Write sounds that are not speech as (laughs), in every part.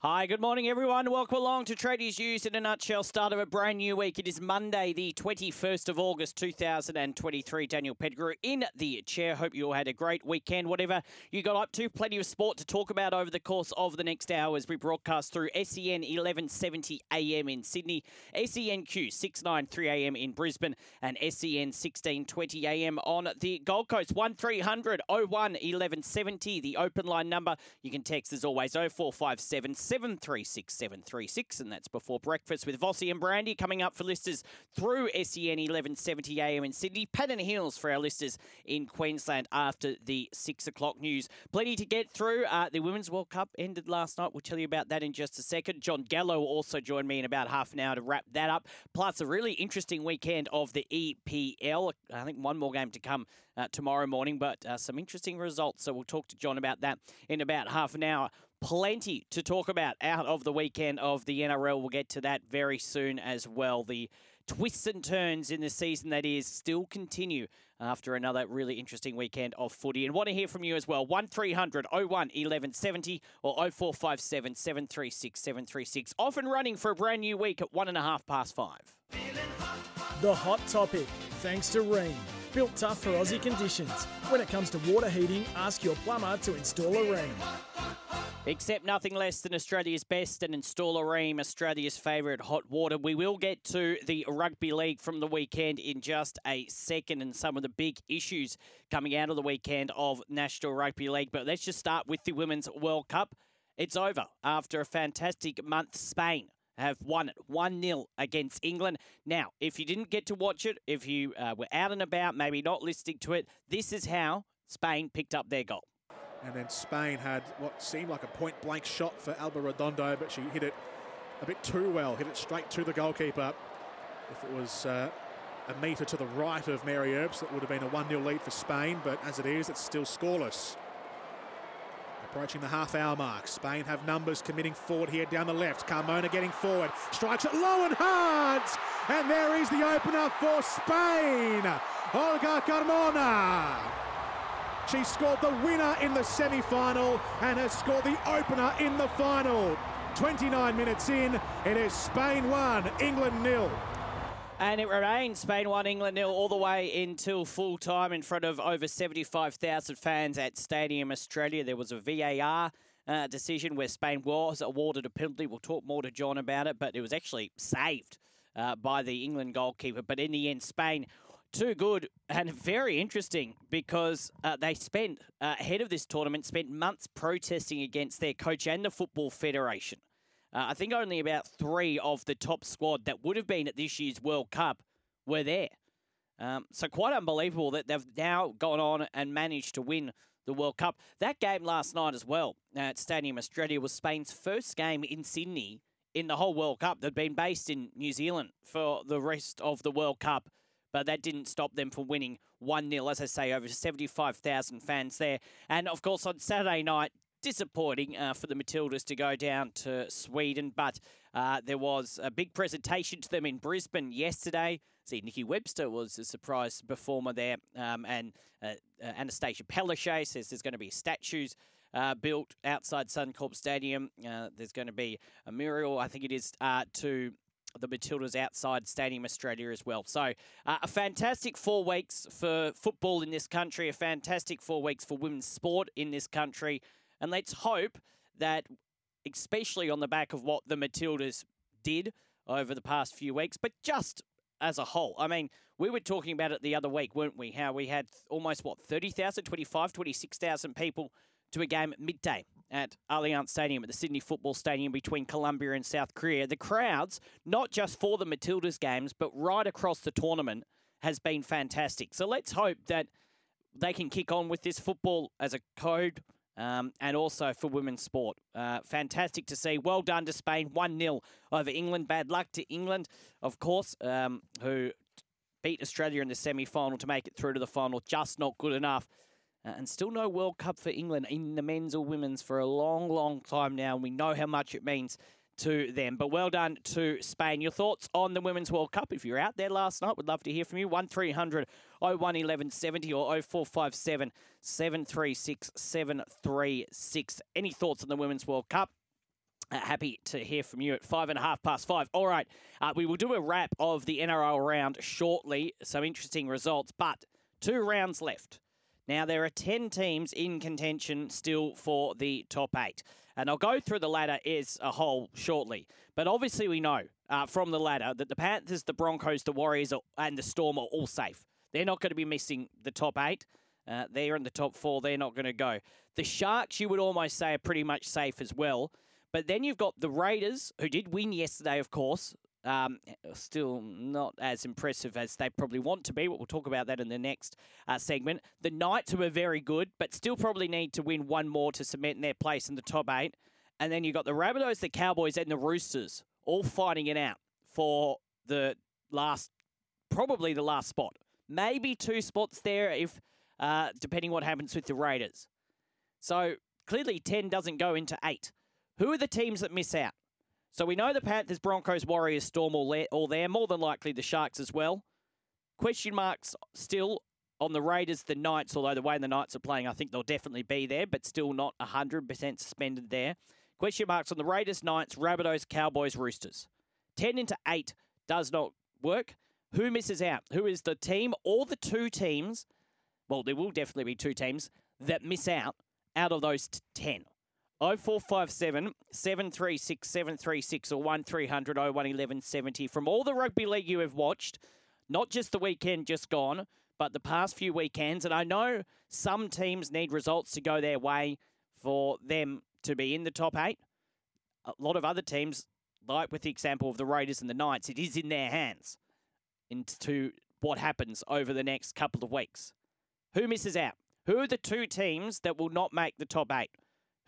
Hi, good morning, everyone. Welcome along to Tradies News in a nutshell. Start of a brand new week. It is Monday, the 21st of August, 2023. Daniel Pettigrew in the chair. Hope you all had a great weekend. Whatever you got up to, plenty of sport to talk about over the course of the next hour as we broadcast through SEN 1170 AM in Sydney, SENQ 693 AM in Brisbane, and SEN 1620 AM on the Gold Coast. 1300 01 1170, the open line number. You can text as always 0457 736 736, and that's before breakfast with Vossi and Brandy coming up for listers through SEN 1170 AM in Sydney. Pattern Hills for our listers in Queensland after the six o'clock news. Plenty to get through. Uh, the Women's World Cup ended last night. We'll tell you about that in just a second. Jon Gallo also joined me in about half an hour to wrap that up. Plus, a really interesting weekend of the EPL. I think one more game to come uh, tomorrow morning, but uh, some interesting results. So we'll talk to Jon about that in about half an hour plenty to talk about out of the weekend of the NRL. We'll get to that very soon as well. The twists and turns in the season that is still continue after another really interesting weekend of footy. And want to hear from you as well. 1300 01 1170 or 0457 736 736. Off and running for a brand new week at one and a half past five. The hot topic, thanks to Rheem. Built tough for Aussie conditions. When it comes to water heating, ask your plumber to install a Rheem. Accept nothing less than Australia's best and install a Rheem, Australia's favourite hot water. We will get to the rugby league from the weekend in just a second and some of the big issues coming out of the weekend of National Rugby League. But let's just start with the Women's World Cup. It's over after a fantastic month. Spain have won it 1 0 against England. Now, if you didn't get to watch it, if you uh, were out and about, maybe not listening to it, this is how Spain picked up their goal. And then Spain had what seemed like a point blank shot for Alba Redondo, but she hit it a bit too well, hit it straight to the goalkeeper. If it was uh, a metre to the right of Mary Earps, that would have been a 1 0 lead for Spain, but as it is, it's still scoreless. Approaching the half hour mark. Spain have numbers committing forward here down the left. Carmona getting forward. Strikes it low and hard. And there is the opener for Spain. Olga Carmona. She scored the winner in the semi final and has scored the opener in the final. 29 minutes in, it is Spain 1, England nil. And it remains Spain 1, England nil all the way until full time in front of over 75,000 fans at Stadium Australia. There was a VAR uh, decision where Spain was awarded a penalty. We'll talk more to Jon about it, but it was actually saved uh, by the England goalkeeper. But in the end, Spain too good and very interesting because uh, they spent uh, ahead of this tournament spent months protesting against their coach and the football federation. Uh, I think only about three of the top squad that would have been at this year's World Cup were there. Um, so quite unbelievable that they've now gone on and managed to win the World Cup. That game last night as well at Stadium Australia was Spain's first game in Sydney in the whole World Cup. They'd been based in New Zealand for the rest of the World Cup but that didn't stop them from winning 1 0. As I say, over 75,000 fans there. And of course, on Saturday night, disappointing uh, for the Matildas to go down to Sweden, but uh, there was a big presentation to them in Brisbane yesterday. See, Nikki Webster was a surprise performer there, um, and uh, uh Annastacia Palaszczuk says there's going to be statues. Uh, built outside Suncorp Stadium. Uh, there's going to be a mural, I think it is, to the Matildas outside Stadium Australia as well. So, uh, a fantastic four weeks for football in this country, a fantastic four weeks for women's sport in this country. And let's hope that, especially on the back of what the Matildas did over the past few weeks, but just as a whole. I mean, we were talking about it the other week, weren't we? How we had almost, what, 30,000, 25, 26,000 people to a game at midday at Allianz Stadium at the Sydney Football Stadium between Colombia and South Korea. The crowds, not just for the Matildas games, but right across the tournament, has been fantastic. So let's hope that they can kick on with this football as a code. Um, and also for women's sport. Uh, fantastic to see. Well done to Spain. 1 0 over England. Bad luck to England, of course, um, who beat Australia in the semi final to make it through to the final. Just not good enough. Uh, and still no World Cup for England in the men's or women's for a long, long time now. We know how much it means to them. But well done to Spain. Your thoughts on the Women's World Cup? If you're out there last night, we'd love to hear from you. 1300 01 1170 or 0457 736 736. Any thoughts on the Women's World Cup? Uh, happy to hear from you at five and a half past five. All right, uh, we will do a wrap of the NRL round shortly. Some interesting results, but two rounds left. Now, there are 10 teams in contention still for the top eight. And I'll go through the ladder as a whole shortly. But obviously, we know uh, from the ladder that the Panthers, the Broncos, the Warriors, are, and the Storm are all safe. They're not going to be missing the top eight. Uh, they're in the top four. They're not going to go. The Sharks, you would almost say, are pretty much safe as well. But then you've got the Raiders, who did win yesterday, of course. Um, still not as impressive as they probably want to be, but we'll talk about that in the next uh, segment. The Knights, who are very good, but still probably need to win one more to cement their place in the top eight. And then you've got the Rabbitohs, the Cowboys, and the Roosters all fighting it out for the last, probably the last spot. Maybe two spots there if, uh, depending what happens with the Raiders. So clearly 10 doesn't go into eight. Who are the teams that miss out? So we know the Panthers, Broncos, Warriors, Storm all there, all there. More than likely the Sharks as well. Question marks still on the Raiders, the Knights, although the way the Knights are playing, I think they'll definitely be there, but still not 100% suspended there. Question marks on the Raiders, Knights, Rabbitohs, Cowboys, Roosters. 10 into 8 does not work. Who misses out? Who is the team or the two teams? Well, there will definitely be two teams that miss out out of those 10. 0457 736 736 or 1300 01 1170 from all the rugby league you have watched, not just the weekend just gone, but the past few weekends. And I know some teams need results to go their way for them to be in the top eight. A lot of other teams, like with the example of the Raiders and the Knights, it is in their hands into what happens over the next couple of weeks. Who misses out? Who are the two teams that will not make the top eight?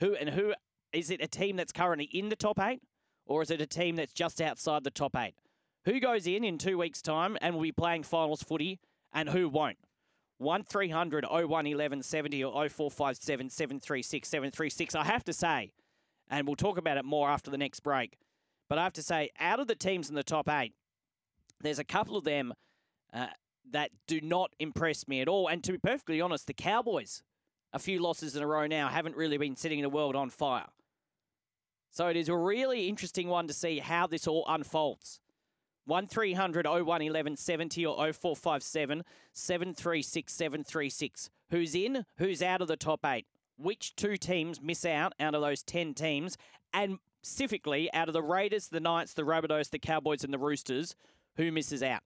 Who and who is it a team that's currently in the top eight, or is it a team that's just outside the top eight? Who goes in in two weeks' time and will be playing finals footy, and who won't? 1300 01 1170 or 0457 736 736. I have to say, and we'll talk about it more after the next break, but I have to say, out of the teams in the top eight, there's a couple of them uh, that do not impress me at all. And to be perfectly honest, the Cowboys a few losses in a row now, haven't really been setting the world on fire. So it is a really interesting one to see how this all unfolds. 1300 01 1170 or 0457 736 736. Who's in? Who's out of the top eight? Which two teams miss out out of those 10 teams? And specifically, out of the Raiders, the Knights, the Rabbitohs, the Cowboys, and the Roosters, who misses out?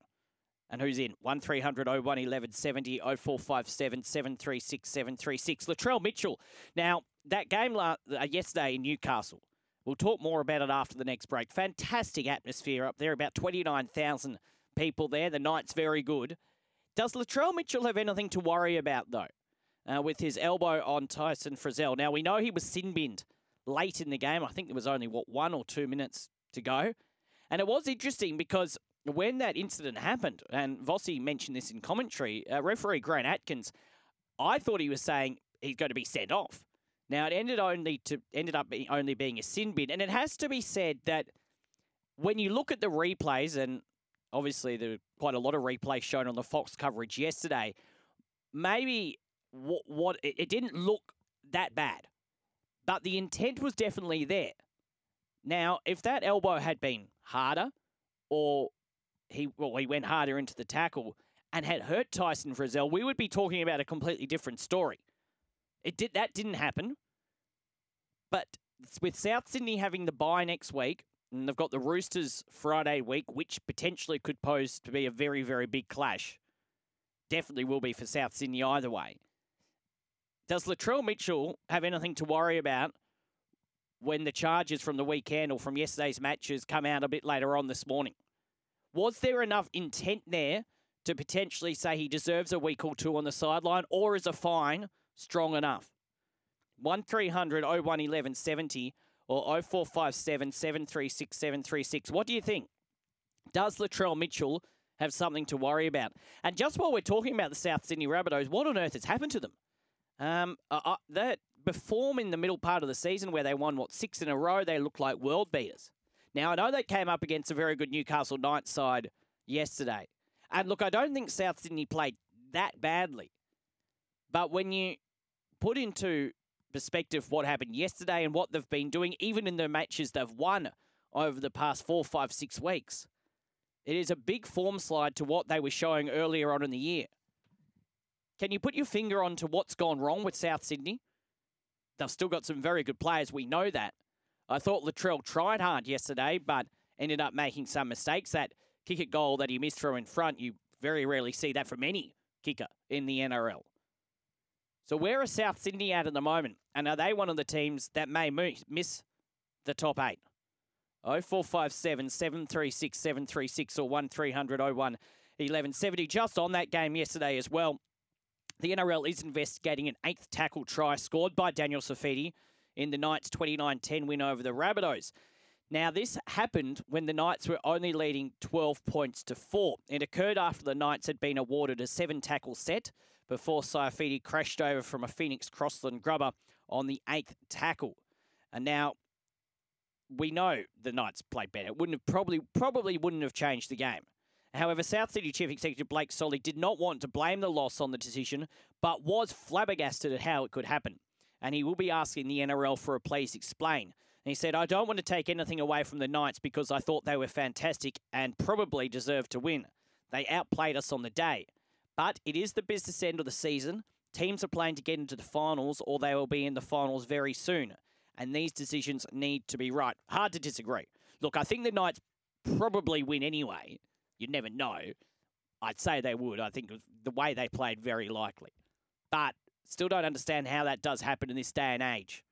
And who's in? 1300 01 1170 0457 736 736. Latrell Mitchell. Now, that game la- uh, yesterday in Newcastle, we'll talk more about it after the next break. Fantastic atmosphere up there, about 29,000 people there. The night's very good. Does Latrell Mitchell have anything to worry about, though, uh, with his elbow on Tyson Frizell? Now, we know he was sin binned late in the game. I think there was only, what, one or two minutes to go. And it was interesting because when that incident happened, and Vossi mentioned this in commentary, uh, referee Grant Atkins, I thought he was saying he's going to be sent off. Now it ended only to ended up being, only being a sin bin, and it has to be said that when you look at the replays, and obviously there were quite a lot of replays shown on the Fox coverage yesterday, maybe what, what it, it didn't look that bad, but the intent was definitely there. Now, if that elbow had been harder, or he well he went harder into the tackle and had hurt Tyson Frizell, we would be talking about a completely different story. It did that didn't happen. But with South Sydney having the bye next week, and they've got the Roosters Friday week, which potentially could pose to be a very, very big clash. Definitely will be for South Sydney either way. Does Latrell Mitchell have anything to worry about when the charges from the weekend or from yesterday's matches come out a bit later on this morning? Was there enough intent there to potentially say he deserves a week or two on the sideline, or is a fine strong enough? 1300 01 1170 or 0457 736 736. What do you think? Does Latrell Mitchell have something to worry about? And just while we're talking about the South Sydney Rabbitohs, what on earth has happened to them? Um, uh, uh, that perform in the middle part of the season where they won what six in a row, they look like world beaters. Now, I know they came up against a very good Newcastle Knights side yesterday. And look, I don't think South Sydney played that badly. But when you put into perspective what happened yesterday and what they've been doing, even in the matches they've won over the past four, five, six weeks. It is a big form slide to what they were showing earlier on in the year. Can you put your finger on to what's gone wrong with South Sydney? They've still got some very good players. We know that. I thought Latrell tried hard yesterday, but ended up making some mistakes. That kick at goal that he missed from in front, you very rarely see that from any kicker in the NRL. So where are South Sydney at at the moment? And are they one of the teams that may miss the top eight? 0457 736 736 or 1300 01 1170. Just on that game yesterday as well, the NRL is investigating an eighth tackle try scored by Daniel Saifiti in the Knights' 29 10 win over the Rabbitohs. Now, this happened when the Knights were only leading 12 points to 4. It occurred after the Knights had been awarded a seven tackle set before Saifiti crashed over from a Phoenix Crossland grubber on the eighth tackle. And now we know the Knights played better. It wouldn't have probably probably wouldn't have changed the game. However, South Sydney Chief Executive Blake Solly did not want to blame the loss on the decision, but was flabbergasted at how it could happen. And he will be asking the NRL for a please explain. And he said, I don't want to take anything away from the Knights because I thought they were fantastic and probably deserved to win. They outplayed us on the day. But it is the business end of the season. Teams are playing to get into the finals or they will be in the finals very soon. And these decisions need to be right. Hard to disagree. Look, I think the Knights probably win anyway You'd never know. I'd say they would. I think the way they played, very likely. But still don't understand how that does happen in this day and age.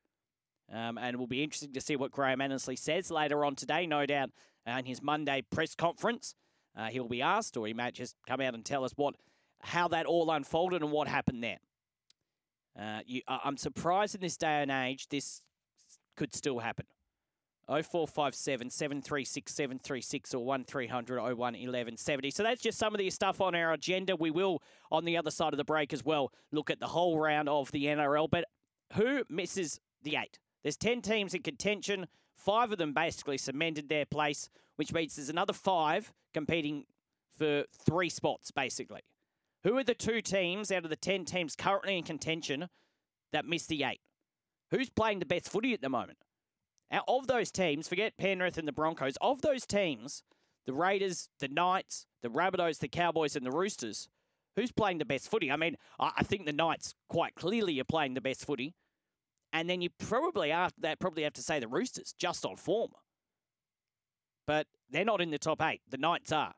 Um, and it will be interesting to see what Graham Annesley says later on today, no doubt, uh, in his Monday press conference. Uh, he'll be asked, or he might just come out and tell us what, how that all unfolded and what happened there. Uh, you, I'm surprised in this day and age this could still happen. 0457 736 736 or 1300 01 1170. So that's just some of the stuff on our agenda. We will, on the other side of the break as well, look at the whole round of the NRL. But who misses the eight? There's 10 teams in contention. Five of them basically cemented their place, which means there's another five competing for three spots, basically. Who are the two teams out of the 10 teams currently in contention that missed the eight? Who's playing the best footy at the moment? Now, of those teams, forget Penrith and the Broncos, of those teams, the Raiders, the Knights, the Rabbitohs, the Cowboys, and the Roosters, who's playing the best footy? I mean, I think the Knights quite clearly are playing the best footy. And then you probably, after that, probably have to say the Roosters, just on form. But they're not in the top eight. The Knights are.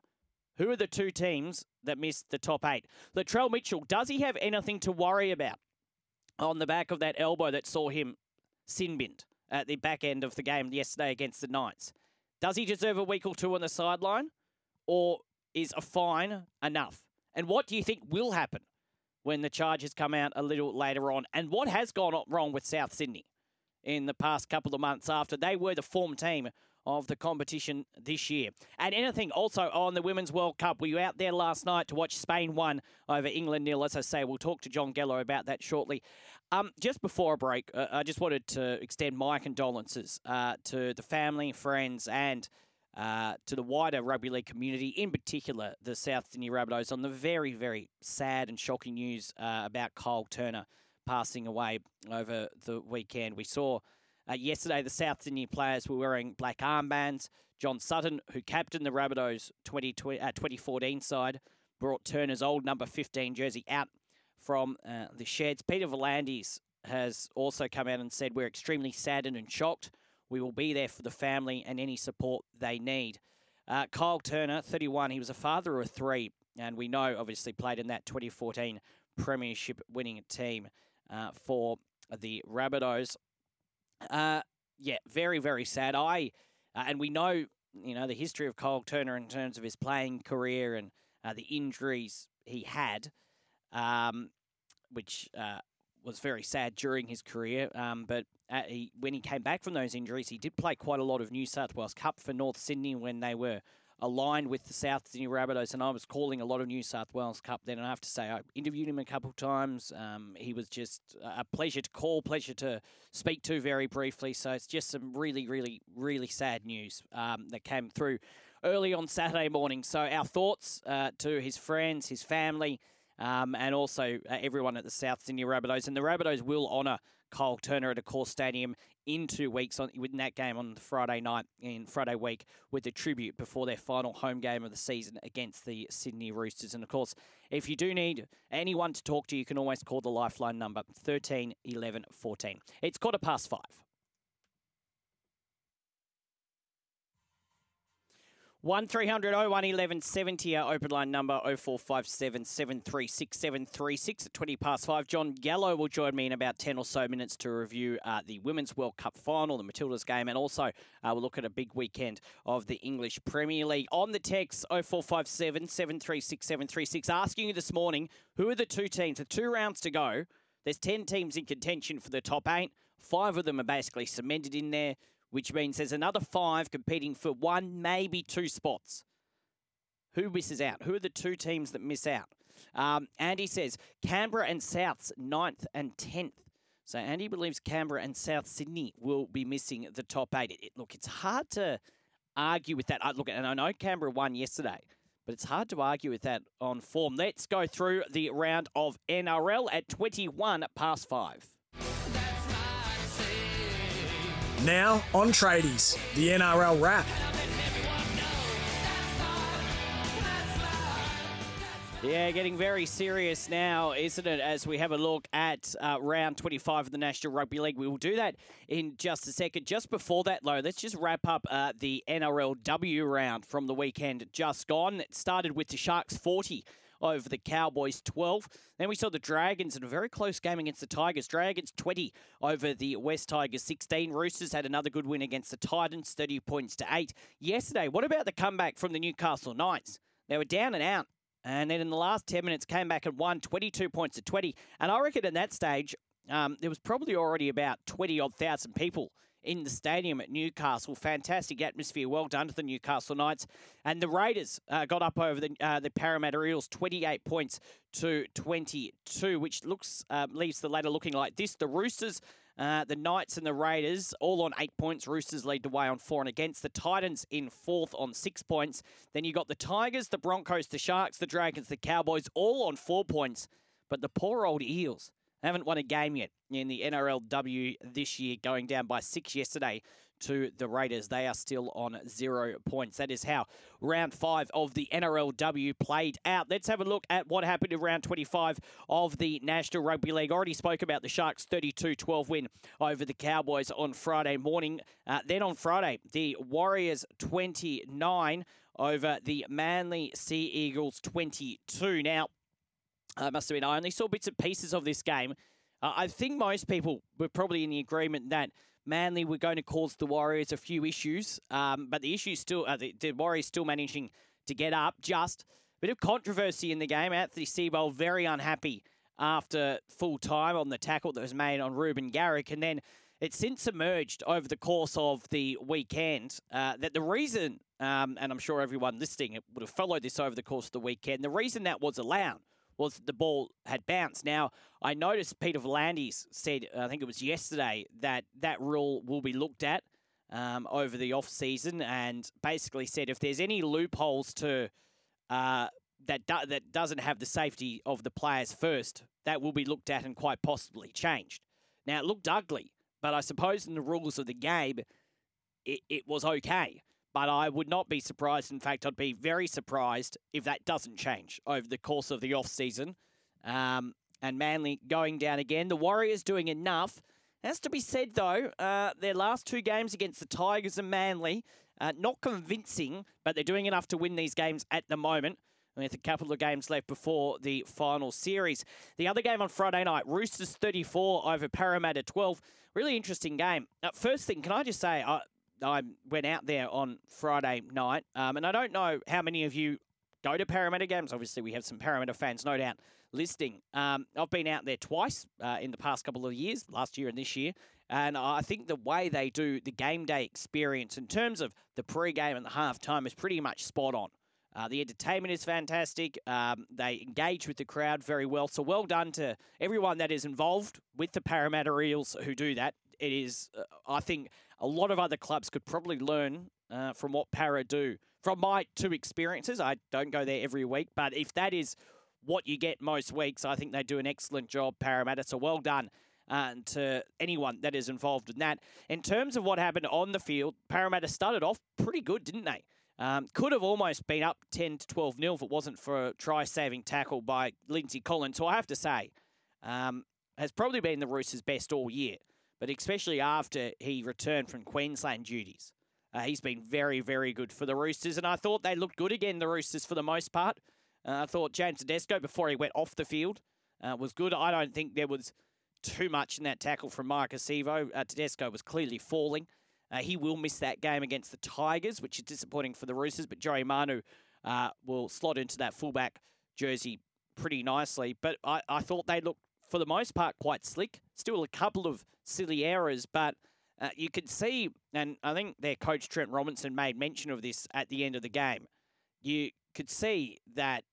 Who are the two teams that missed the top eight? Latrell Mitchell, does he have anything to worry about on the back of that elbow that saw him sin binned? At the back end of the game yesterday against the Knights. Does he deserve a week or two on the sideline, or is a fine enough? And what do you think will happen when the charges come out a little later on? And what has gone wrong with South Sydney in the past couple of months after they were the form team of the competition this year. And anything also on the Women's World Cup. Were you out there last night to watch Spain won over England nil? As I say, we'll talk to Jon Gallo about that shortly. Um, just before a break, uh, I just wanted to extend my condolences uh, to the family, friends, and uh, to the wider rugby league community, in particular the South Sydney Rabbitohs, on the very, very sad and shocking news uh, about Kyle Turner passing away over the weekend. We saw uh, yesterday, the South Sydney players were wearing black armbands. John Sutton, who captained the Rabbitohs 20, uh, 2014 side, brought Turner's old number 15 jersey out from uh, the sheds. Peter V'landys has also come out and said, We're extremely saddened and shocked. We will be there for the family and any support they need. Uh, Kyle Turner, 31, he was a father of three, and we know obviously played in that 2014 Premiership winning team uh, for the Rabbitohs. Uh, yeah, very, very sad. I uh, and we know, you know, the history of Kyle Turner in terms of his playing career and uh, the injuries he had, um, which uh, was very sad during his career. Um, but uh, he, when he came back from those injuries, he did play quite a lot of New South Wales Cup for North Sydney when they were aligned with the South Sydney Rabbitohs, and I was calling a lot of New South Wales Cup then. And I have to say, I interviewed him a couple of times. Um, he was just a pleasure to call, pleasure to speak to very briefly. So it's just some really, really, really sad news um, that came through early on Saturday morning. So our thoughts uh, to his friends, his family. Um, and also uh, everyone at the South Sydney Rabbitohs. And the Rabbitohs will honour Kyle Turner at Accor Stadium in two weeks on within that game on Friday night in Friday week with a tribute before their final home game of the season against the Sydney Roosters. And of course, if you do need anyone to talk to, you can always call the Lifeline number 13 11 14. It's quarter past five. 1300 01 1170, our open line number 0457 736 736 at 20 past 5. Jon Gallo will join me in about 10 or so minutes to review uh, the Women's World Cup final, the Matildas game, and also uh, we'll look at a big weekend of the English Premier League. On the text 0457 736 736, asking you this morning who are the two teams with two rounds to go? There's 10 teams in contention for the top eight. Five of them are basically cemented in there which means there's another five competing for one, maybe two spots. Who misses out? Who are the two teams that miss out? Um, Andy says Canberra and South's ninth and 10th. So Andy believes Canberra and South Sydney will be missing the top eight. It, look, it's hard to argue with that. Look, and I know Canberra won yesterday, but it's hard to argue with that on form. Let's go through the round of NRL at 21 past five. Now on Tradies, the NRL wrap. Yeah, getting very serious now, isn't it? As we have a look at uh, round 25 of the National Rugby League. We will do that in just a second. Just before that, though, let's just wrap up uh, the NRLW round from the weekend just gone. It started with the Sharks 40 over the Cowboys 12. Then we saw the Dragons in a very close game against the Tigers. Dragons 20 over the West Tigers 16. Roosters had another good win against the Titans, 30 points to 8. Yesterday, what about the comeback from the Newcastle Knights? They were down and out. And then in the last 10 minutes, came back and won 22 points to 20. And I reckon at that stage, um, there was probably already about 20 odd thousand people in the stadium at Newcastle. Fantastic atmosphere. Well done to the Newcastle Knights. And the Raiders uh, got up over the uh, the Parramatta Eels, 28 points to 22, which looks uh, leaves the ladder looking like this. The Roosters. Uh, the Knights and the Raiders all on eight points. Roosters lead the way on four and against. The Titans in fourth on six points. Then you got the Tigers, the Broncos, the Sharks, the Dragons, the Cowboys all on four points. But the poor old Eels haven't won a game yet in the NRLW this year, going down by six yesterday to the Raiders. They are still on zero points. That is how round five of the NRLW played out. Let's have a look at what happened in round 25 of the National Rugby League. Already spoke about the Sharks 32 12 win over the Cowboys on Friday morning. Uh, then on Friday, the Warriors 29 over the Manly Sea Eagles 22. Now, I must admit, I only saw bits and pieces of this game. Uh, I think most people were probably in the agreement that Manly were going to cause the Warriors a few issues, um, but the issues still, uh, the, the, Warriors still managing to get up. Just a bit of controversy in the game. Anthony Seibold very unhappy after full time on the tackle that was made on Ruben Garrick, and then it since emerged over the course of the weekend uh, that the reason, um, and I'm sure everyone listening would have followed this over the course of the weekend, the reason that was allowed was the ball had bounced. Now, I noticed Peter V'landys said, I think it was yesterday, that that rule will be looked at um, over the off season, and basically said if there's any loopholes to uh, that do- that doesn't have the safety of the players first, that will be looked at and quite possibly changed. Now, it looked ugly, but I suppose in the rules of the game, it, it was okay but I would not be surprised. In fact, I'd be very surprised if that doesn't change over the course of the off season. Um, and Manly going down again. The Warriors doing enough. Has to be said though, uh, their last two games against the Tigers and Manly, uh, not convincing, but they're doing enough to win these games at the moment. With a couple of games left before the final series. The other game on Friday night, Roosters 34 over Parramatta 12. Really interesting game. First thing, can I just say, uh, I went out there on Friday night, um, and I don't know how many of you go to Parramatta games. Obviously, we have some Parramatta fans, no doubt, listening. Um, I've been out there twice uh, in the past couple of years, last year and this year, and I think the way they do the game day experience in terms of the pre-game and the halftime is pretty much spot on. Uh, the entertainment is fantastic. Um, they engage with the crowd very well. So well done to everyone that is involved with the Parramatta Eels who do that. It is, uh, I think, a lot of other clubs could probably learn uh, from what Parra do. From my two experiences, I don't go there every week, but if that is what you get most weeks. I think they do an excellent job, Parramatta. So well done uh, to anyone that is involved in that. In terms of what happened on the field, Parramatta started off pretty good, didn't they? Um, could have almost been up 10 to 12 nil if it wasn't for a try saving tackle by Lindsay Collins, who I have to say um, has probably been the Roosters' best all year, but especially after he returned from Queensland duties. Uh, he's been very, very good for the Roosters, and I thought they looked good again, the Roosters, for the most part. Uh, I thought James Tedesco, before he went off the field, uh, was good. I don't think there was too much in that tackle from Maika Sivo. Uh, Tedesco was clearly falling. Uh, he will miss that game against the Tigers, which is disappointing for the Roosters, but Joey Manu uh, will slot into that fullback jersey pretty nicely. But I, I thought they looked, for the most part, quite slick. Still a couple of silly errors, but uh, you could see, and I think their coach Trent Robinson made mention of this at the end of the game. You could see that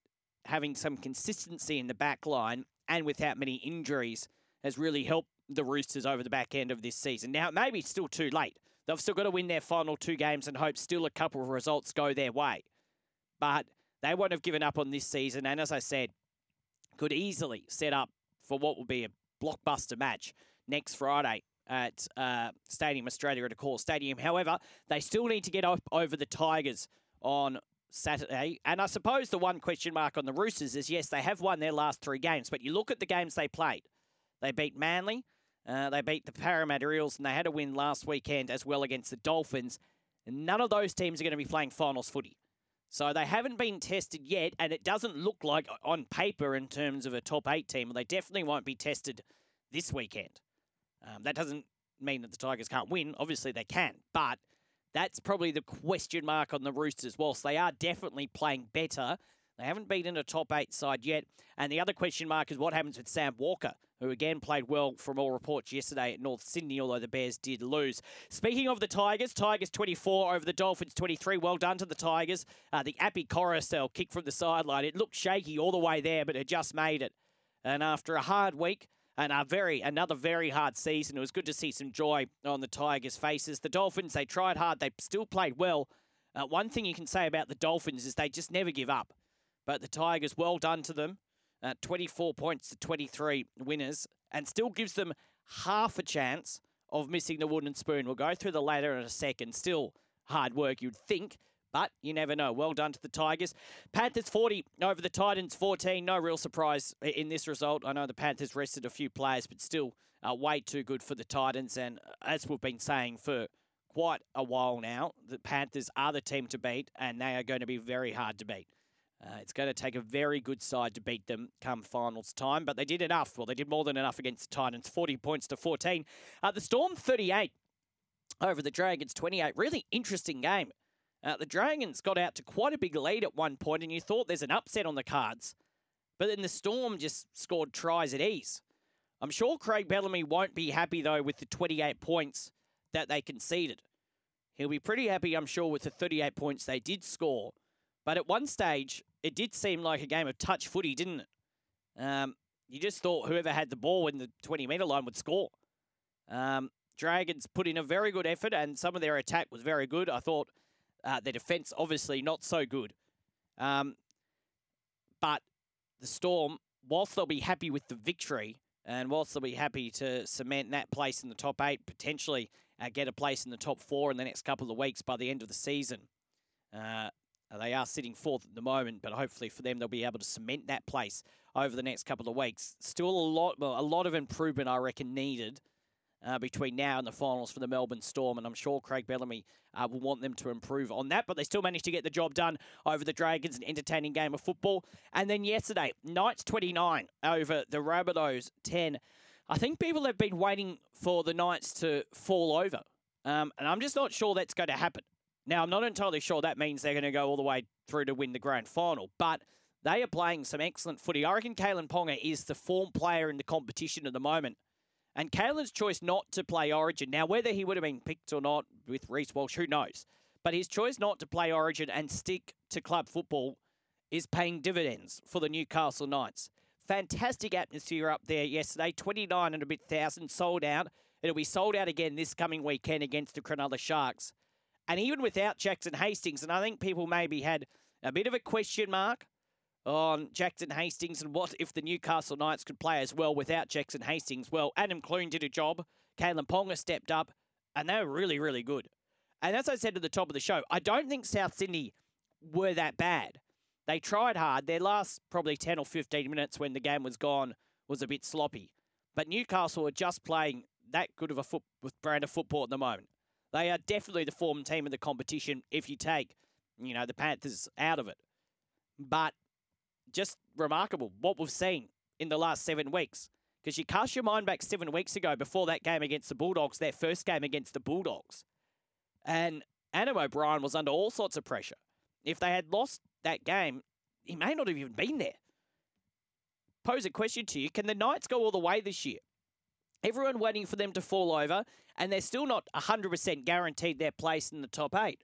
having some consistency in the back line and without many injuries has really helped the Roosters over the back end of this season. Now, it may be still too late. They've still got to win their final two games and hope still a couple of results go their way. But they won't have given up on this season. And as I said, could easily set up for what will be a blockbuster match next Friday at uh, Stadium Australia at Accor Stadium. However, they still need to get up over the Tigers on Saturday. And I suppose the one question mark on the Roosters is yes, they have won their last three games, but you look at the games they played. They beat Manly, uh, they beat the Parramatta Eels, and they had a win last weekend as well against the Dolphins. And none of those teams are going to be playing finals footy. So they haven't been tested yet, and it doesn't look like on paper in terms of a top eight team. They definitely won't be tested this weekend. Um, that doesn't mean that the Tigers can't win. Obviously, they can, but that's probably the question mark on the Roosters. Whilst they are definitely playing better, they haven't beaten a top eight side yet. And the other question mark is what happens with Sam Walker, who again played well from all reports yesterday at North Sydney, although the Bears did lose. Speaking of the Tigers, Tigers 24 over the Dolphins 23. Well done to the Tigers. Uh, the Api Koroisau kick from the sideline. It looked shaky all the way there, but it just made it. And after a hard week, and a very another very hard season. It was good to see some joy on the Tigers' faces. The Dolphins they tried hard, they still played well. Uh, one thing you can say about the Dolphins is they just never give up. But the Tigers, well done to them. Uh, 24 points to 23 winners, and still gives them half a chance of missing the wooden spoon. We'll go through the ladder in a second. Still hard work, you'd think, but you never know. Well done to the Tigers. Panthers 40 over the Titans 14. No real surprise in this result. I know the Panthers rested a few players, but still uh, way too good for the Titans. And as we've been saying for quite a while now, the Panthers are the team to beat, and they are going to be very hard to beat. Uh, it's going to take a very good side to beat them come finals time, but they did enough. Well, they did more than enough against the Titans, 40 points to 14. Uh, the Storm, 38 over the Dragons, 28. Really interesting game. Uh, the Dragons got out to quite a big lead at one point, and you thought there's an upset on the cards. But then the Storm just scored tries at ease. I'm sure Craig Bellamy won't be happy, though, with the 28 points that they conceded. He'll be pretty happy, I'm sure, with the 38 points they did score. But at one stage, it did seem like a game of touch footy, didn't it? Um, you just thought whoever had the ball in the 20 metre line would score. Um, Dragons put in a very good effort, and some of their attack was very good. I thought uh, their defence, obviously, not so good. Um, but the Storm, whilst they'll be happy with the victory, and whilst they'll be happy to cement that place in the top eight, potentially uh, get a place in the top four in the next couple of weeks by the end of the season, uh, they are sitting fourth at the moment, but hopefully for them they'll be able to cement that place over the next couple of weeks. Still a lot, well, a lot of improvement I reckon needed uh, between now and the finals for the Melbourne Storm, and I'm sure Craig Bellamy uh, will want them to improve on that. But they still managed to get the job done over the Dragons, an entertaining game of football. And then yesterday, Knights 29 over the Rabbitohs 10. I think people have been waiting for the Knights to fall over, um, and I'm just not sure that's going to happen. Now, I'm not entirely sure that means they're going to go all the way through to win the grand final, but they are playing some excellent footy. I reckon Kalyn Ponga is the form player in the competition at the moment. And Kalyn's choice not to play Origin, now whether he would have been picked or not with Reece Walsh, who knows? But his choice not to play Origin and stick to club football is paying dividends for the Newcastle Knights. Fantastic atmosphere up there yesterday, 29 and a bit thousand sold out. It'll be sold out again this coming weekend against the Cronulla Sharks. And even without Jackson Hastings, and I think people maybe had a bit of a question mark on Jackson Hastings and what if the Newcastle Knights could play as well without Jackson Hastings. Well, Adam Clune did a job. Kalyn Ponga stepped up, and they were really, really good. And as I said at the top of the show, I don't think South Sydney were that bad. They tried hard. Their last probably 10 or 15 minutes when the game was gone was a bit sloppy. But Newcastle are just playing that good of a foot, brand of football at the moment. They are definitely the form team of the competition if you take, you know, the Panthers out of it. But just remarkable what we've seen in the last seven weeks. Because you cast your mind back seven weeks ago before that game against the Bulldogs, their first game against the Bulldogs. And Adam O'Brien was under all sorts of pressure. If they had lost that game, he may not have even been there. Pose a question to you Can the Knights go all the way this year? Everyone waiting for them to fall over, and they're still not 100% guaranteed their place in the top eight.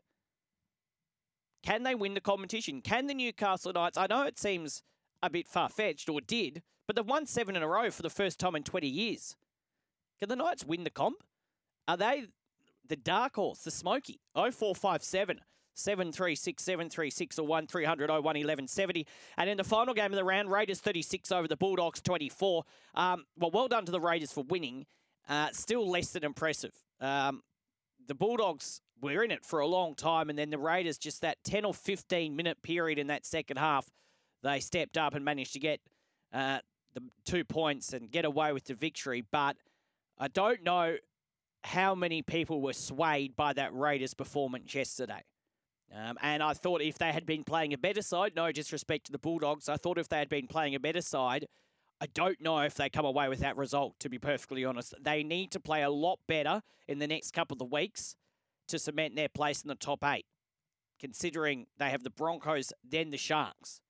Can they win the competition? Can the Newcastle Knights? I know it seems a bit far fetched, or did, but they've won seven in a row for the first time in 20 years. Can the Knights win the comp? Are they the dark horse, the smoky? 0457 736 736 or 1300 01 1170. And in the final game of the round, Raiders 36 over the Bulldogs 24. Um, well, well done to the Raiders for winning. Uh, still less than impressive. Um, the Bulldogs were in it for a long time, and then the Raiders, just that 10 or 15 minute period in that second half, they stepped up and managed to get uh, the two points and get away with the victory. But I don't know how many people were swayed by that Raiders performance yesterday. Um, and I thought if they had been playing a better side, no disrespect to the Bulldogs, I thought if they had been playing a better side, I don't know if they come away with that result, to be perfectly honest. They need to play a lot better in the next couple of weeks to cement their place in the top eight, considering they have the Broncos, then the Sharks.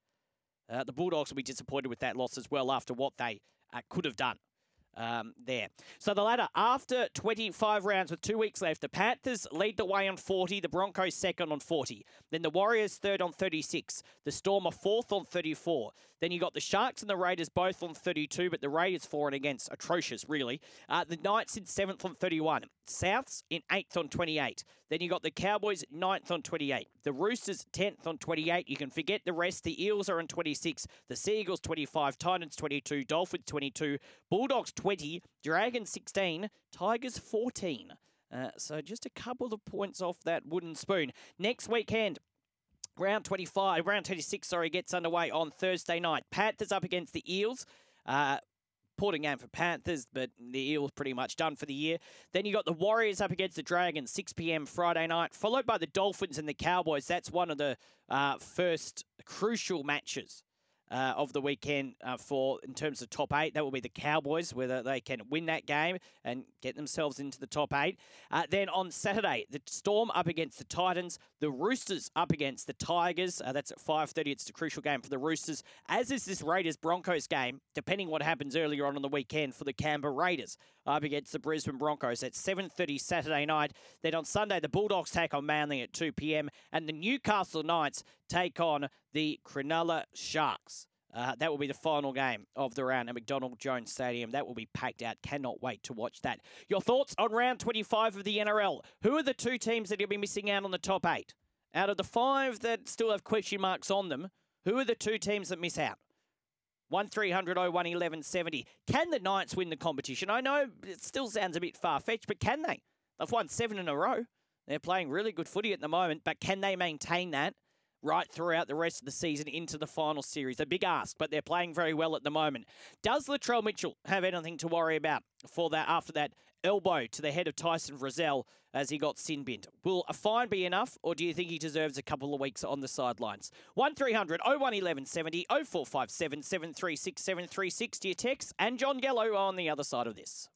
Uh, the Bulldogs will be disappointed with that loss as well after what they uh, could have done um, there. So the ladder, after 25 rounds with two weeks left, the Panthers lead the way on 40, the Broncos second on 40. Then the Warriors third on 36, the Storm are fourth on 34. Then you got the Sharks and the Raiders both on 32, but the Raiders for and against. Atrocious, really. Uh, the Knights in seventh on 31. Souths in eighth on 28. Then you got the Cowboys ninth on 28. The Roosters 10th on 28. You can forget the rest. The Eels are on 26. The Sea Eagles 25. Titans 22. Dolphins 22. Bulldogs 20. Dragons 16. Tigers 14. Uh, so just a couple of points off that wooden spoon. Next weekend, round 25, round 26, sorry, gets underway on Thursday night. Panthers up against the Eels. Uh, important game for Panthers, but the Eels pretty much done for the year. Then you got the Warriors up against the Dragons, 6 p.m. Friday night, followed by the Dolphins and the Cowboys. That's one of the uh, first crucial matches uh, of the weekend uh, for in terms of top eight. That will be the Cowboys, whether they can win that game and get themselves into the top eight. Uh, then on Saturday, the Storm up against the Titans, the Roosters up against the Tigers. Uh, that's at 5:30. It's a crucial game for the Roosters, as is this Raiders Broncos game. Depending what happens earlier on on the weekend for the Canberra Raiders up against the Brisbane Broncos at 7:30 Saturday night. Then on Sunday, the Bulldogs take on Manly at 2 p.m. and the Newcastle Knights take on the Cronulla Sharks. Uh, that will be the final game of the round at McDonald Jones Stadium. That will be packed out. Cannot wait to watch that. Your thoughts on round 25 of the NRL? Who are the two teams that you'll be missing out on the top eight? Out of the five that still have question marks on them, who are the two teams that miss out? 1300 01 1170. Can the Knights win the competition? I know it still sounds a bit far fetched, but can they? They've won seven in a row. They're playing really good footy at the moment, but can they maintain that right throughout the rest of the season into the final series. A big ask, but they're playing very well at the moment. Does Latrell Mitchell have anything to worry about for that after that elbow to the head of Tyson Frizell as he got sin binned? Will a fine be enough, or do you think he deserves a couple of weeks on the sidelines? 1300 01 1170 0457 736 736 to your text, and Jon Gallo on the other side of this.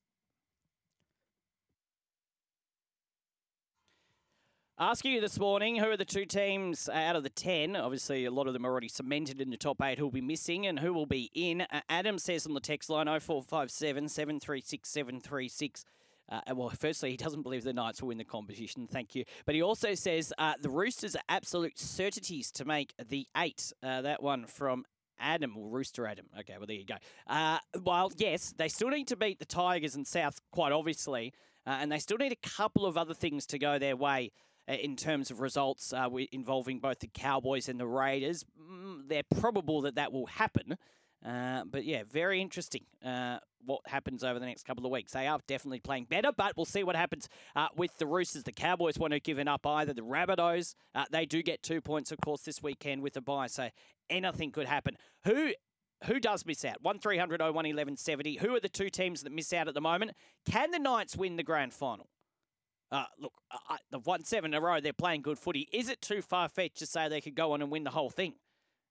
Asking you this morning, who are the two teams out of the 10? Obviously, a lot of them are already cemented in the top eight who will be missing and who will be in. Uh, Adam says on the text line 0457 736 736. Uh, well, firstly, he doesn't believe the Knights will win the competition. Thank you. But he also says uh, the Roosters are absolute certainties to make the eight. Uh, that one from Adam or Rooster Adam. Okay, well, there you go. Uh, well, yes, they still need to beat the Tigers and South, quite obviously. Uh, and they still need a couple of other things to go their way in terms of results uh, involving both the Cowboys and the Raiders. Mm, they're probable that that will happen. Uh, but yeah, very interesting uh, what happens over the next couple of weeks. They are definitely playing better, but we'll see what happens uh, with the Roosters. The Cowboys won't have given up either. The Rabbitohs, uh, they do get two points, of course, this weekend with a bye, so anything could happen. Who who does miss out? 1300 01 1170. Who are the two teams that miss out at the moment? Can the Knights win the grand final? Uh, look, uh, they've won seven in a row. They're playing good footy. Is it too far fetched to say they could go on and win the whole thing?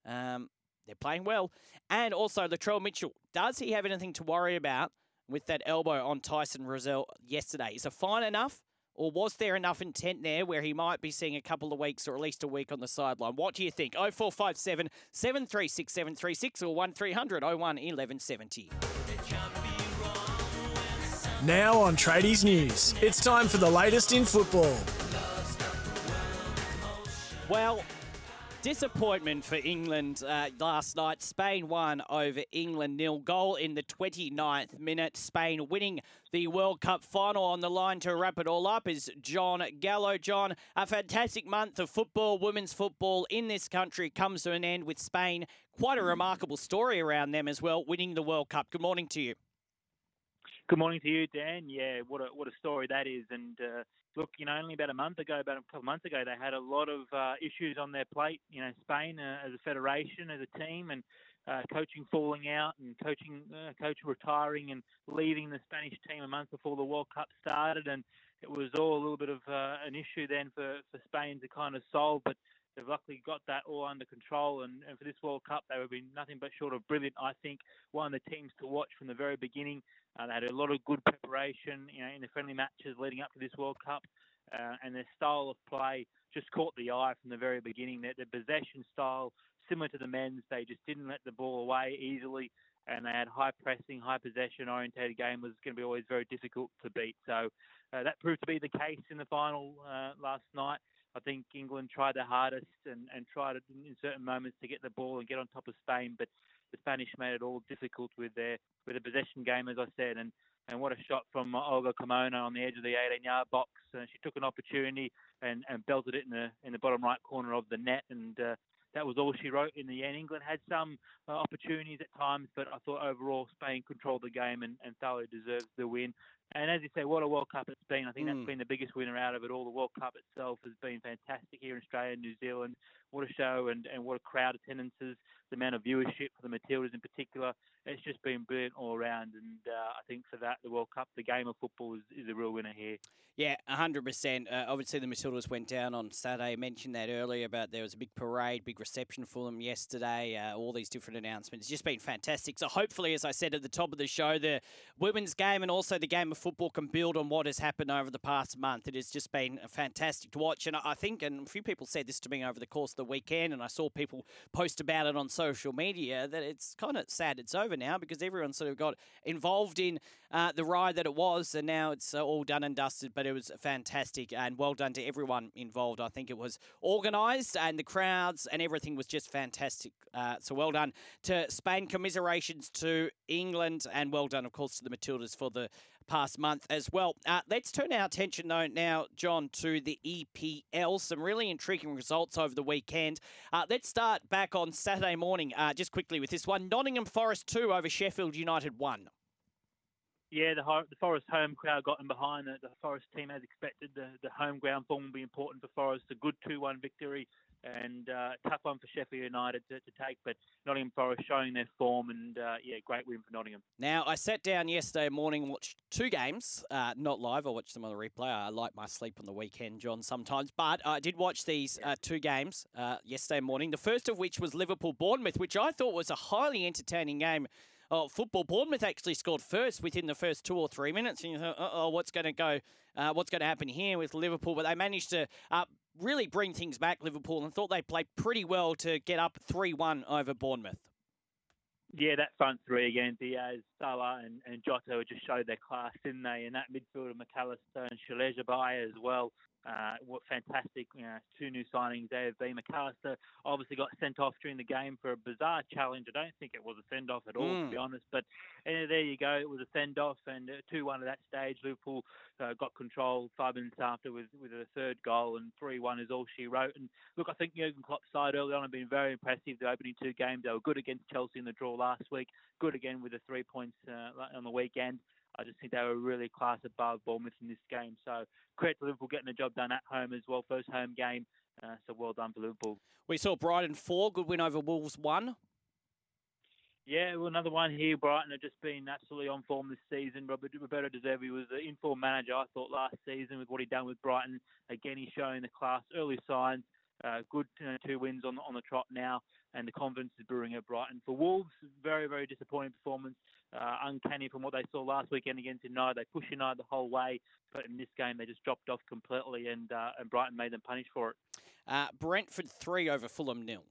Um, they're playing well. And also, Latrell Mitchell, does he have anything to worry about with that elbow on Tyson Frizell yesterday? Is it fine enough? Or was there enough intent there where he might be seeing a couple of weeks or at least a week on the sideline? What do you think? 0457 736 736 or 1300 01 1170. Now on Tradies News, it's time for the latest in football. Well, Disappointment for England uh, last night. Spain won over England nil. Goal in the 29th minute. Spain winning the World Cup final. On the line to wrap it all up is Jon Gallo. Jon, a fantastic month of football, women's football in this country comes to an end with Spain. Quite a remarkable story around them as well, winning the World Cup. Good morning to you. Good morning to you, Dan. Yeah, what a what a story that is, and uh, look, you know, only about a month ago, about a couple of months ago, they had a lot of uh, issues on their plate. You know, Spain uh, as a federation, as a team, and uh, coaching falling out, and coaching uh, coach retiring and leaving the Spanish team a month before the World Cup started, and it was all a little bit of uh, an issue then for for Spain to kind of solve, but. They've luckily got that all under control, and, and for this World Cup, they have been nothing but short of brilliant. I think one of the teams to watch from the very beginning. Uh, they had a lot of good preparation, you know, in the friendly matches leading up to this World Cup, uh, and their style of play just caught the eye from the very beginning. Their, their possession style, similar to the men's, they just didn't let the ball away easily, and they had high pressing, high possession orientated game was going to be always very difficult to beat. So uh, that proved to be the case in the final uh, last night. I think England tried their hardest and, and tried in certain moments to get the ball and get on top of Spain, but the Spanish made it all difficult with their with a possession game, as I said, and and what a shot from Olga Carmona on the edge of the 18-yard box. Uh, she took an opportunity and, and belted it in the in the bottom right corner of the net, and uh, that was all she wrote in the end. England had some uh, opportunities at times, but I thought overall Spain controlled the game and, and thoroughly deserves the win. And as you say, what a World Cup it's been. I think mm. that's been the biggest winner out of it all. The World Cup itself has been fantastic here in Australia and New Zealand. What a show and, and what a crowd attendances, the amount of viewership for the Matildas in particular. It's just been brilliant all around. And uh, I think for that, the World Cup, the game of football is, is a real winner here. Yeah, 100%. Uh, obviously, the Matildas went down on Saturday. I mentioned that earlier about there was a big parade, big reception for them yesterday, uh, all these different announcements. It's just been fantastic. So, hopefully, as I said at the top of the show, the women's game and also the game of football can build on what has happened over the past month. It has just been fantastic to watch. And I think, and a few people said this to me over the course of the weekend, and I saw people post about it on social media, that it's kind of sad it's over now because everyone sort of got involved in uh, the ride that it was, and now it's uh, all done and dusted. But it was fantastic, and well done to everyone involved. I think it was organised, and the crowds and everything was just fantastic. Uh, so well done to Spain. Commiserations to England, and well done, of course, to the Matildas for the past month as well. Uh, let's turn our attention, though, now, Jon, to the EPL. Some really intriguing results over the weekend. Uh, let's start back on Saturday morning, uh, just quickly with this one. Nottingham Forest 2 over Sheffield United 1. Yeah, the, the Forest home crowd got in behind the, the Forest team as expected. The, the home ground form will be important for Forest. A good 2 1 victory and uh, tough one for Sheffield United to, to, take, but Nottingham Forest showing their form and uh, yeah, great win for Nottingham. Now, I sat down yesterday morning, watched two games, uh, not live. I watched them on the replay. I like my sleep on the weekend, John, sometimes, but I did watch these uh, two games uh, yesterday morning. The first of which was Liverpool Bournemouth, which I thought was a highly entertaining game. Oh, football. Bournemouth actually scored first within the first two or three minutes, and you thought, oh, what's going to go? Uh, what's going to happen here with Liverpool? But they managed to uh, really bring things back, Liverpool, and thought they played pretty well to get up 3 1 over Bournemouth. Yeah, that front three again, Diaz, Salah, and, and Jota just showed their class, didn't they? And that midfielder, Mac Allister and Szoboszlai as well. Uh, what fantastic, you know, two new signings there have been. Mac Allister obviously got sent off during the game for a bizarre challenge. I don't think it was a send off at all, Mm. to be honest. But uh, there you go. It was a send off and uh, 2 1 at that stage. Liverpool uh, got control five minutes after with, with a third goal, and 3 1 is all she wrote. And look, I think Jurgen Klopp's side early on have been very impressive. The opening two games, they were good against Chelsea in the draw last week, good again with the three points uh, on the weekend. I just think they were really class above Bournemouth in this game. So credit to Liverpool getting the job done at home as well, first home game. Uh, so well done for Liverpool. We saw Brighton four, good win over Wolves one. Yeah, well, another one here. Brighton have just been absolutely on form this season. Robert, Roberto De Zerbi was the inform manager, I thought, last season with what he'd done with Brighton. Again, he's showing the class, early signs. Uh, good uh, two wins on on the trot now, and the confidence is brewing at Brighton. For Wolves, very very disappointing performance, uh, uncanny from what they saw last weekend against United. They pushed United the whole way, but in this game they just dropped off completely, and uh, and Brighton made them punish for it. Uh, Brentford three over Fulham nil.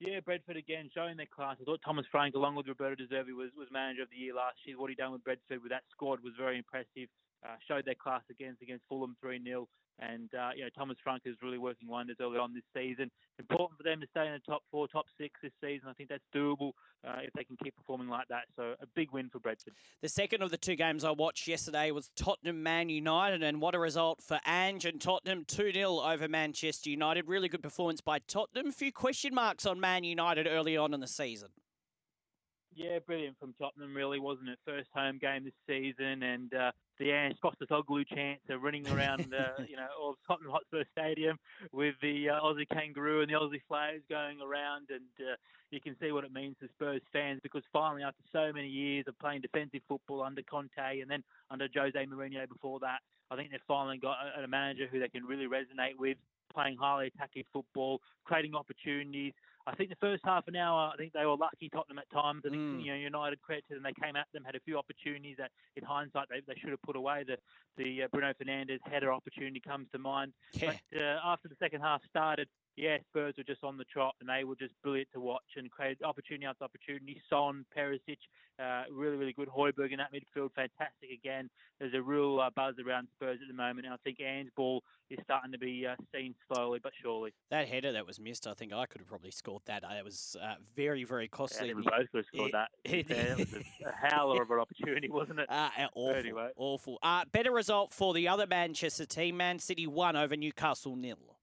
Yeah, Brentford again showing their class. I thought Thomas Frank, along with Roberto De Zerbi, was, was manager of the year last year. What he done with Brentford with that squad was very impressive. Uh, showed their class against against Fulham 3 0. And, uh, you know, Thomas Frank is really working wonders early on this season. Important for them to stay in the top four, top six this season. I think that's doable uh, if they can keep performing like that. So a big win for Brentford. The second of the two games I watched yesterday was Tottenham Man United, and what a result for Ange and Tottenham 2 0 over Manchester United. Really good performance by Tottenham. A few question marks on Man United early on in the season. Yeah, brilliant from Tottenham, really, wasn't it? First home game this season, and uh, the Ange Postecoglou chants are running around, uh, (laughs) you know, all Tottenham Hotspur Stadium with the uh, Aussie kangaroo and the Aussie flags going around, and uh, you can see what it means to Spurs fans because finally, after so many years of playing defensive football under Conte and then under Jose Mourinho before that, I think they've finally got a, a manager who they can really resonate with, playing highly attacking football, creating opportunities. I think the first half an hour, I think they were lucky Tottenham at times. I think Mm. you know United credit to them. They came at them, had a few opportunities that, in hindsight, they, they should have put away. The the uh, Bruno Fernandes header opportunity comes to mind. Yeah. But uh, after the second half started, yeah, Spurs were just on the trot and they were just brilliant to watch and created opportunity after opportunity. Son, Perisic, uh, really, really good. Højbjerg in that midfield, fantastic again. There's a real uh, buzz around Spurs at the moment, and I think Ange's ball is starting to be uh, seen slowly but surely. That header that was missed, I think I could have probably scored that. Uh, It was uh, very, very Yeah, I costly. think we both could have scored it- that. to it- That was a, a howler of an opportunity, wasn't it? Uh, uh, awful, Anyway. awful. Uh, better result for the other Manchester team. Man City won over Newcastle nil.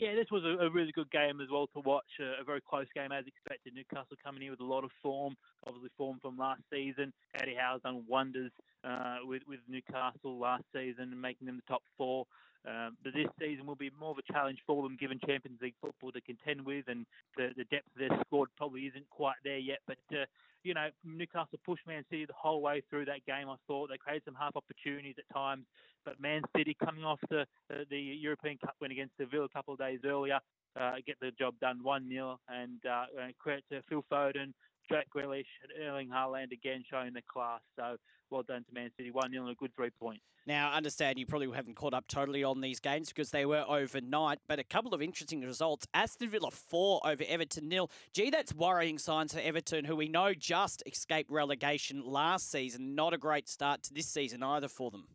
Yeah, this was a, a really good game as well to watch. A, a very close game as expected. Newcastle coming in with a lot of form, obviously form from last season. Eddie Howe's done wonders uh, with with Newcastle last season making them the top four. Um, but this season will be more of a challenge for them, given Champions League football to contend with, and the, the depth of their squad probably isn't quite there yet. But uh, you know, Newcastle pushed Man City the whole way through that game. I thought they created some half opportunities at times, but Man City coming off the uh, the European Cup win against Seville a couple of days earlier, uh, get the job done 1 0. And uh, uh, credit to Phil Foden, Jack Grealish, and Erling Haaland again showing the class. So well done to Man City, 1 0 and a good three points. Now, I understand you probably haven't caught up totally on these games because they were overnight, but a couple of interesting results. Aston Villa 4 over Everton nil. Gee, that's worrying signs for Everton, who we know just escaped relegation last season. Not a great start to this season either for them.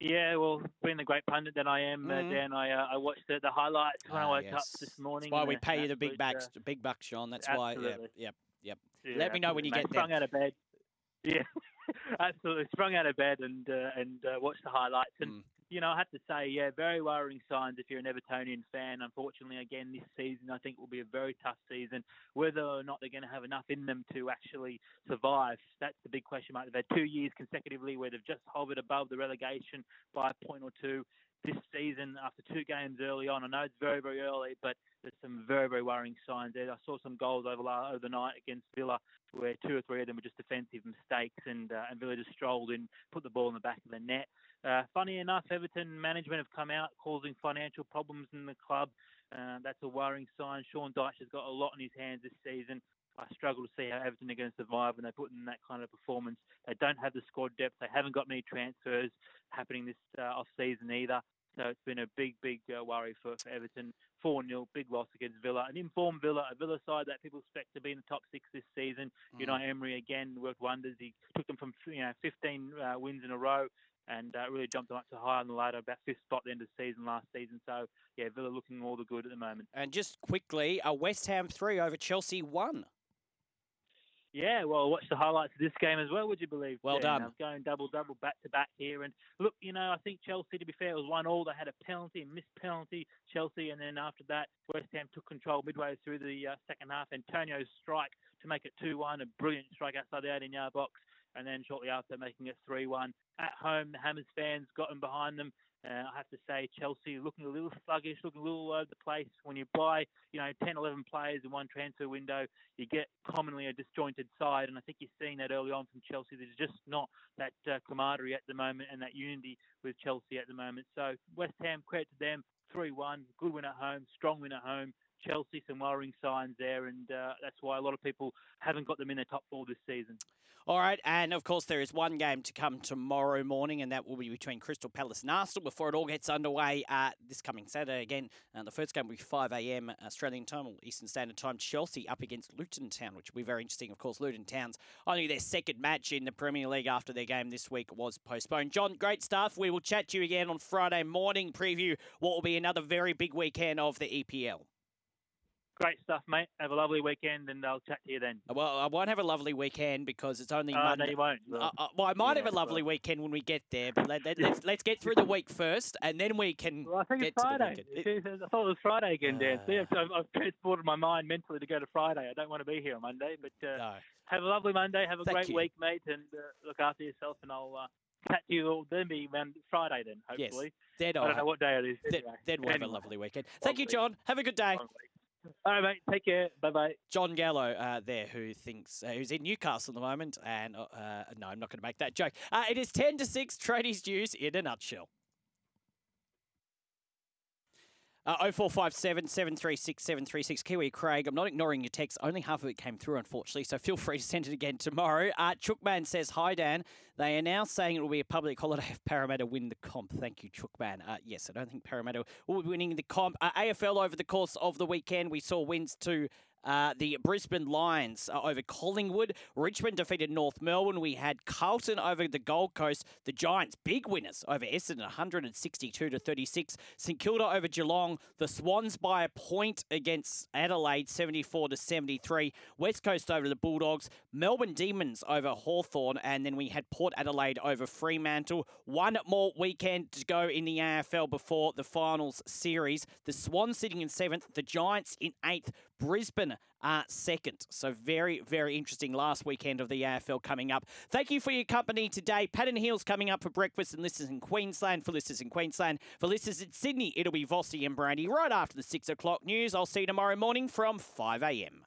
Yeah, well, being the great pundit that I am, Mhm. uh, Dan, I uh, I watched the, the highlights when I Ah, woke up this morning. That's why we uh, pay you the big bucks, uh, big bucks, Sean. That's why. Yeah, absolutely. Yep. Yeah, Let me know when you absolutely, get mate. Sprung out of bed. (laughs) Yeah, absolutely. Sprung out of bed and uh, and uh, watched the highlights. And Mm. you know, I have to say, yeah, very worrying signs if you're an Evertonian fan. Unfortunately, again, this season I think will be a very tough season. Whether or not they're going to have enough in them to actually survive, that's the big question mark. They've had two years consecutively where they've just hovered above the relegation by a point or two. This season, after two games early on, I know it's very, very early, but there's some very, very worrying signs there. I saw some goals over the night against Villa, where two or three of them were just defensive mistakes, and uh, and Villa just strolled in, put the ball in the back of the net. Uh, funny enough, Everton management have come out causing financial problems in the club. Uh, that's a worrying sign. Sean Dyche has got a lot on his hands this season. I struggle to see how Everton are going to survive when they put in that kind of performance. They don't have the squad depth. They haven't got many transfers happening this uh, off season either. So it's been a big, big uh, worry for, for Everton. 4 0, big loss against Villa. An informed Villa, a Villa side that people expect to be in the top six this season. Mm. You know, Emery again worked wonders. He took them from you know 15 uh, wins in a row and uh, really jumped them up to high on the ladder, about fifth spot at the end of the season last season. So yeah, Villa looking all the good at the moment. And just quickly, a West Ham three over Chelsea one. Yeah, well, watch the highlights of this game as well. Would you believe? Well done. I was going double double back to back here, and look, you know, I think Chelsea. To be fair, it was one all. They had a penalty, a missed penalty, Chelsea, and then after that, West Ham took control midway through the uh, second half. Antonio's strike to make it two one, a brilliant strike outside the 18 yard box, and then shortly after making it three one at home. The Hammers fans got them behind them. Uh, I have to say, Chelsea looking a little sluggish, looking a little all over the place. When you buy, you know, 10, 11 players in one transfer window, you get commonly a disjointed side, and I think you're seeing that early on from Chelsea. There's just not that uh, camaraderie at the moment and that unity with Chelsea at the moment. So West Ham, credit to them, 3-1, good win at home, strong win at home. Chelsea, some worrying signs there, and uh, that's why a lot of people haven't got them in their top four this season. All right, and of course there is one game to come tomorrow morning, and that will be between Crystal Palace and Arsenal before it all gets underway uh, this coming Saturday. Again, uh, the first game will be 5 a.m. Australian time, or Eastern Standard Time. Chelsea up against Luton Town, which will be very interesting. Of course, Luton Town's only their second match in the Premier League after their game this week was postponed. Jon, great stuff. We will chat to you again on Friday morning. Preview what will be another very big weekend of the EPL. Great stuff, mate. Have a lovely weekend, and I'll chat to you then. Well, I won't have a lovely weekend because it's only Oh, Monday. no, you won't. Uh, uh, well, I might Yeah, have a lovely well. weekend when we get there, but let, let, let's let's get through the week first, and then we can Well, I think get it's to Friday. It- I thought it was Friday again, Dan. See, Uh. I've, I've- I've transported my mind mentally to go to Friday. I don't want to be here on Monday, but uh, No. have a lovely Monday. Have a Thank great you. week, mate, and uh, look after yourself. And I'll uh, chat to you all then be around Friday then, hopefully. Yes. Then, I don't know what day it is. then, Anyway, then we'll have a lovely weekend. Thank you, Jon. Have a good day. All right, mate. Take care. Bye bye. Jon Gallo uh, there, who thinks uh, who's in Newcastle at the moment, and uh, uh, no, I'm not going to make that joke. Uh, it is ten to six. Tradies news in a nutshell. Uh, 0457 736 736. Kiwi Craig, I'm not ignoring your text. Only half of it came through, unfortunately, so feel free to send it again tomorrow. Uh, Chookman says, Hi, Dan. They are now saying it will be a public holiday if Parramatta win the comp. Thank you, Chookman. Uh, yes, I don't think Parramatta will be winning the comp. Uh, AFL over the course of the weekend, we saw wins to uh, the Brisbane Lions uh, over Collingwood. Richmond defeated North Melbourne. We had Carlton over the Gold Coast. The Giants, big winners over Essendon, 162 to 36. St Kilda over Geelong. The Swans by a point against Adelaide, 74 to 73. West Coast over the Bulldogs. Melbourne Demons over Hawthorn, and then we had Port Adelaide over Fremantle. One more weekend to go in the AFL before the finals series. The Swans sitting in seventh. The Giants in eighth. Brisbane are second. So very, very interesting last weekend of the AFL coming up. Thank you for your company today. Pat and Heels coming up for breakfast and listeners in Queensland. For listeners in Queensland, for listeners in Sydney, it'll be Vossi and Brandy right after the six o'clock news. I'll see you tomorrow morning from 5 a.m.